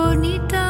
bonita.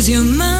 Is your mouth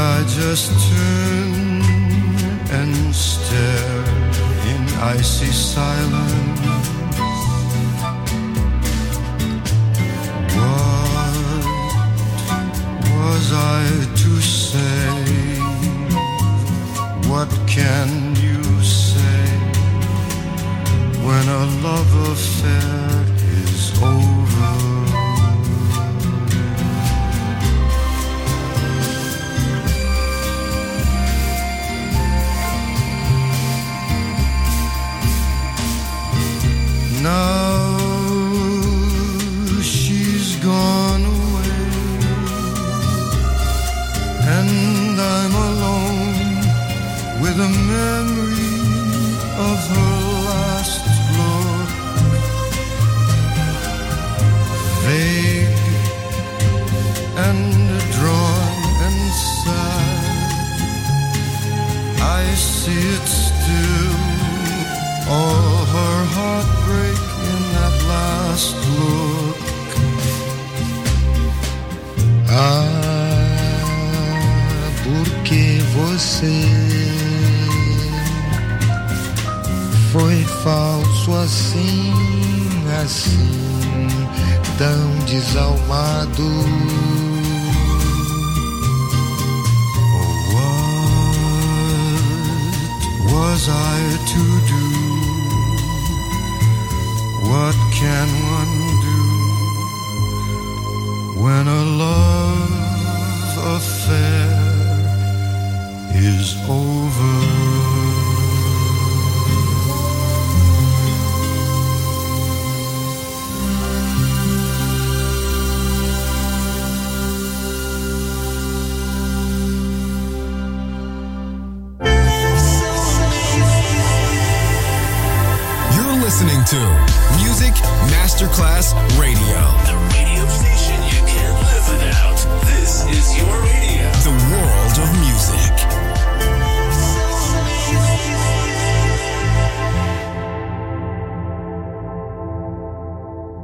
I just turn and stare in icy silence? What was I to say? What can you say when a love affair is over? Now she's gone away, and I'm alone with a memory of her last look. Vague and drawn and sad, I see it still. All her heartbreak você foi falso assim, assim, tão desalmado. What was I to do? What can one do when a love affair is over? You're listening to Music Masterclass Radio.